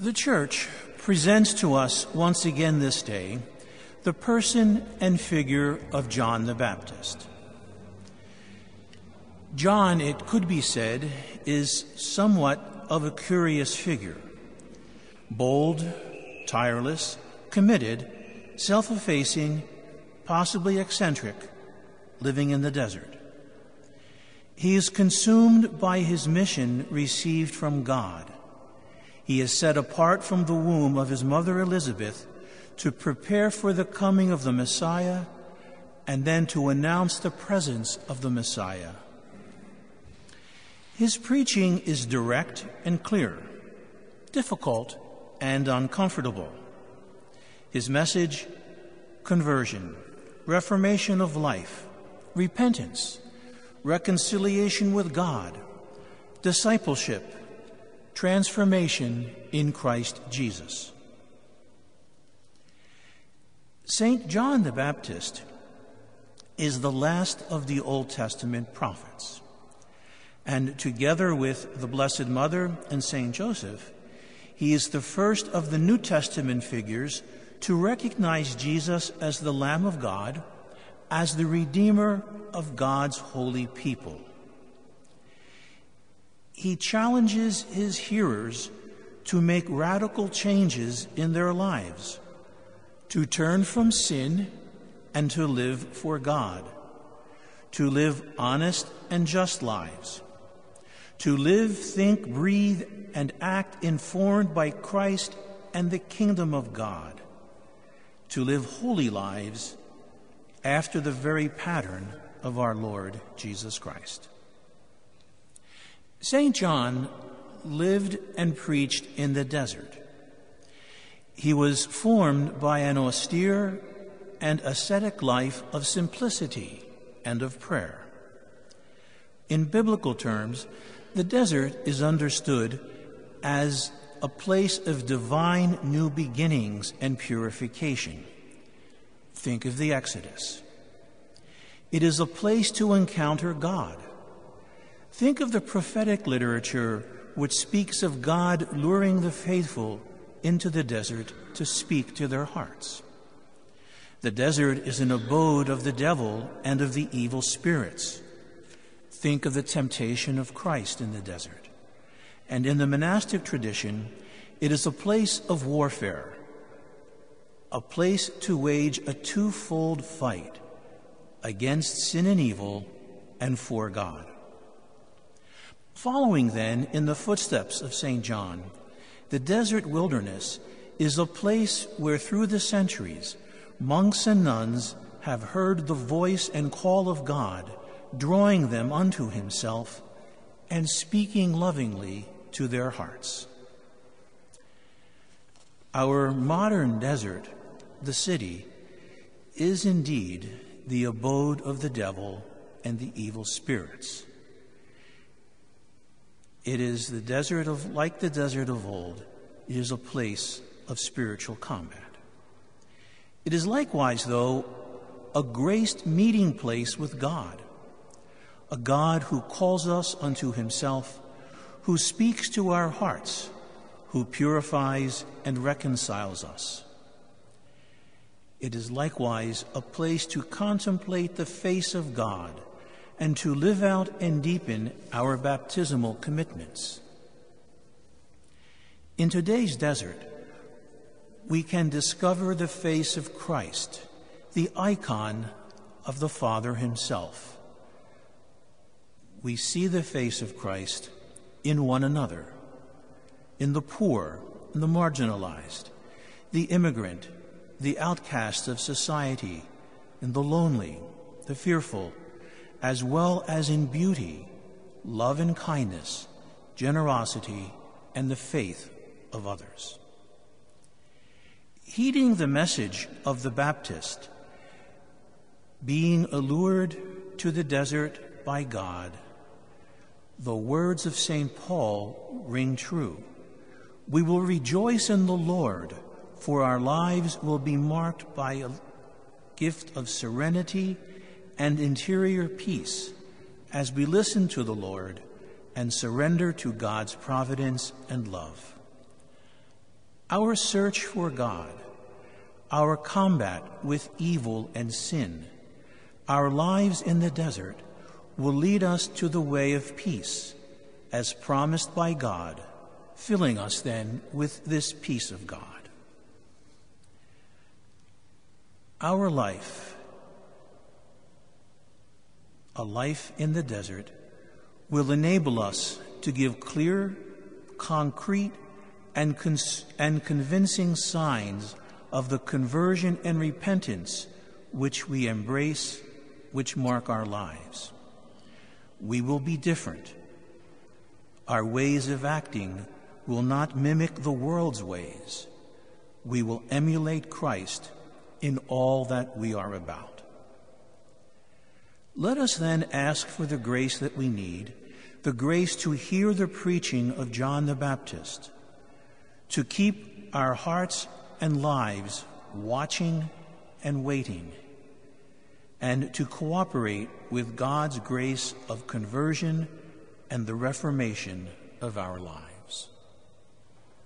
The Church presents to us once again this day the person and figure of John the Baptist. John, it could be said, is somewhat of a curious figure. Bold, tireless, committed, self effacing, possibly eccentric, living in the desert. He is consumed by his mission received from God he is set apart from the womb of his mother Elizabeth to prepare for the coming of the Messiah and then to announce the presence of the Messiah. His preaching is direct and clear, difficult and uncomfortable. His message conversion, reformation of life, repentance, reconciliation with God, discipleship, transformation in Christ Jesus. St. John the Baptist is the last of the Old Testament prophets. And together with the Blessed Mother and St. Joseph, he is the first of the New Testament figures to recognize Jesus as the Lamb of God, as the Redeemer of God's holy people he challenges his hearers to make radical changes in their lives, to turn from sin and to live for God, to live honest and just lives, to live, think, breathe, and act informed by Christ and the kingdom of God, to live holy lives after the very pattern of our Lord Jesus Christ. St. John lived and preached in the desert. He was formed by an austere and ascetic life of simplicity and of prayer. In biblical terms, the desert is understood as a place of divine new beginnings and purification. Think of the Exodus. It is a place to encounter God Think of the prophetic literature which speaks of God luring the faithful into the desert to speak to their hearts. The desert is an abode of the devil and of the evil spirits. Think of the temptation of Christ in the desert. And in the monastic tradition, it is a place of warfare, a place to wage a twofold fight against sin and evil and for God. Following then in the footsteps of St. John, the desert wilderness is a place where through the centuries monks and nuns have heard the voice and call of God, drawing them unto himself and speaking lovingly to their hearts. Our modern desert, the city, is indeed the abode of the devil and the evil spirits. It is the desert of, like the desert of old, it is a place of spiritual combat. It is likewise, though, a graced meeting place with God, a God who calls us unto himself, who speaks to our hearts, who purifies and reconciles us. It is likewise a place to contemplate the face of God and to live out and deepen our baptismal commitments. In today's desert, we can discover the face of Christ, the icon of the Father Himself. We see the face of Christ in one another, in the poor the marginalized, the immigrant, the outcast of society, in the lonely, the fearful, as well as in beauty, love and kindness, generosity, and the faith of others. Heeding the message of the Baptist, being allured to the desert by God, the words of St. Paul ring true. We will rejoice in the Lord, for our lives will be marked by a gift of serenity and interior peace as we listen to the Lord and surrender to God's providence and love. Our search for God, our combat with evil and sin, our lives in the desert will lead us to the way of peace, as promised by God, filling us then with this peace of God. Our life, a life in the desert, will enable us to give clear, concrete, and, cons- and convincing signs of the conversion and repentance which we embrace, which mark our lives. We will be different. Our ways of acting will not mimic the world's ways. We will emulate Christ in all that we are about. Let us then ask for the grace that we need, the grace to hear the preaching of John the Baptist, to keep our hearts and lives watching and waiting, and to cooperate with God's grace of conversion and the reformation of our lives.